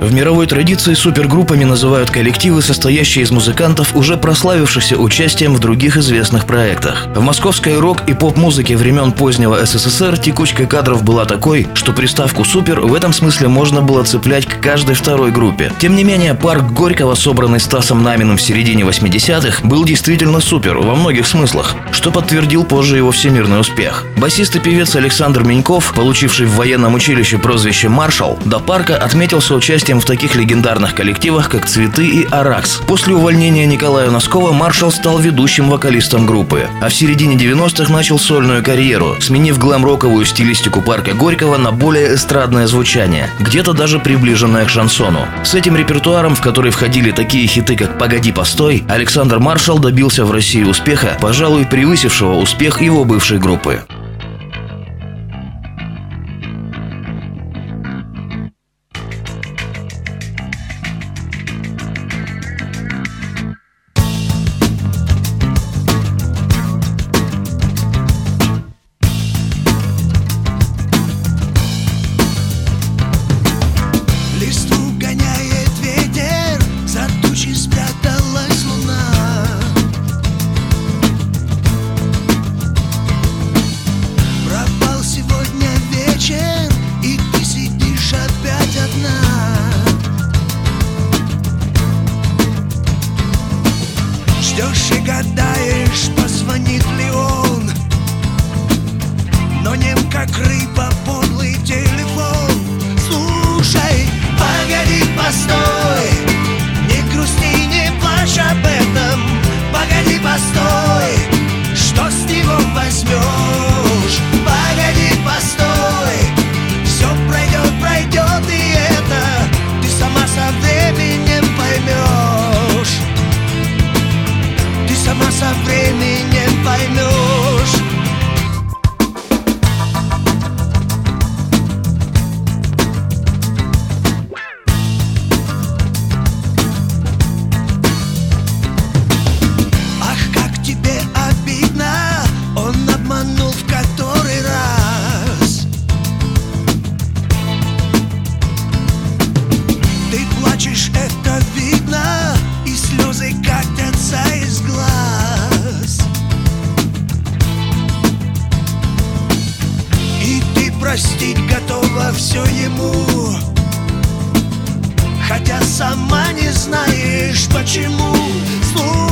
В мировой традиции супергруппами называют коллективы, состоящие из музыкантов, уже прославившихся участием в других известных проектах. В московской рок- и поп-музыке времен позднего СССР текучка кадров была такой, что приставку «супер» в этом смысле можно было цеплять к каждой второй группе. Тем не менее, парк Горького, собранный Стасом Наминым в середине 80-х, был действительно супер во многих смыслах, что подтвердил позже его всемирный успех. Басист и певец Александр Меньков, получивший в военном училище прозвище «Маршал», до парка отметился участием участием в таких легендарных коллективах, как «Цветы» и «Аракс». После увольнения Николая Носкова Маршал стал ведущим вокалистом группы, а в середине 90-х начал сольную карьеру, сменив глэм-роковую стилистику парка Горького на более эстрадное звучание, где-то даже приближенное к шансону. С этим репертуаром, в который входили такие хиты, как «Погоди, постой», Александр Маршал добился в России успеха, пожалуй, превысившего успех его бывшей группы. Гадаешь, позвонит ли он. Но нем как рыба обманул в который раз. Ты плачешь, это видно И слезы катятся из глаз. И ты простить готова все ему. Хотя сама не знаешь почему. Слушай,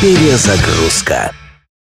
Перезагрузка.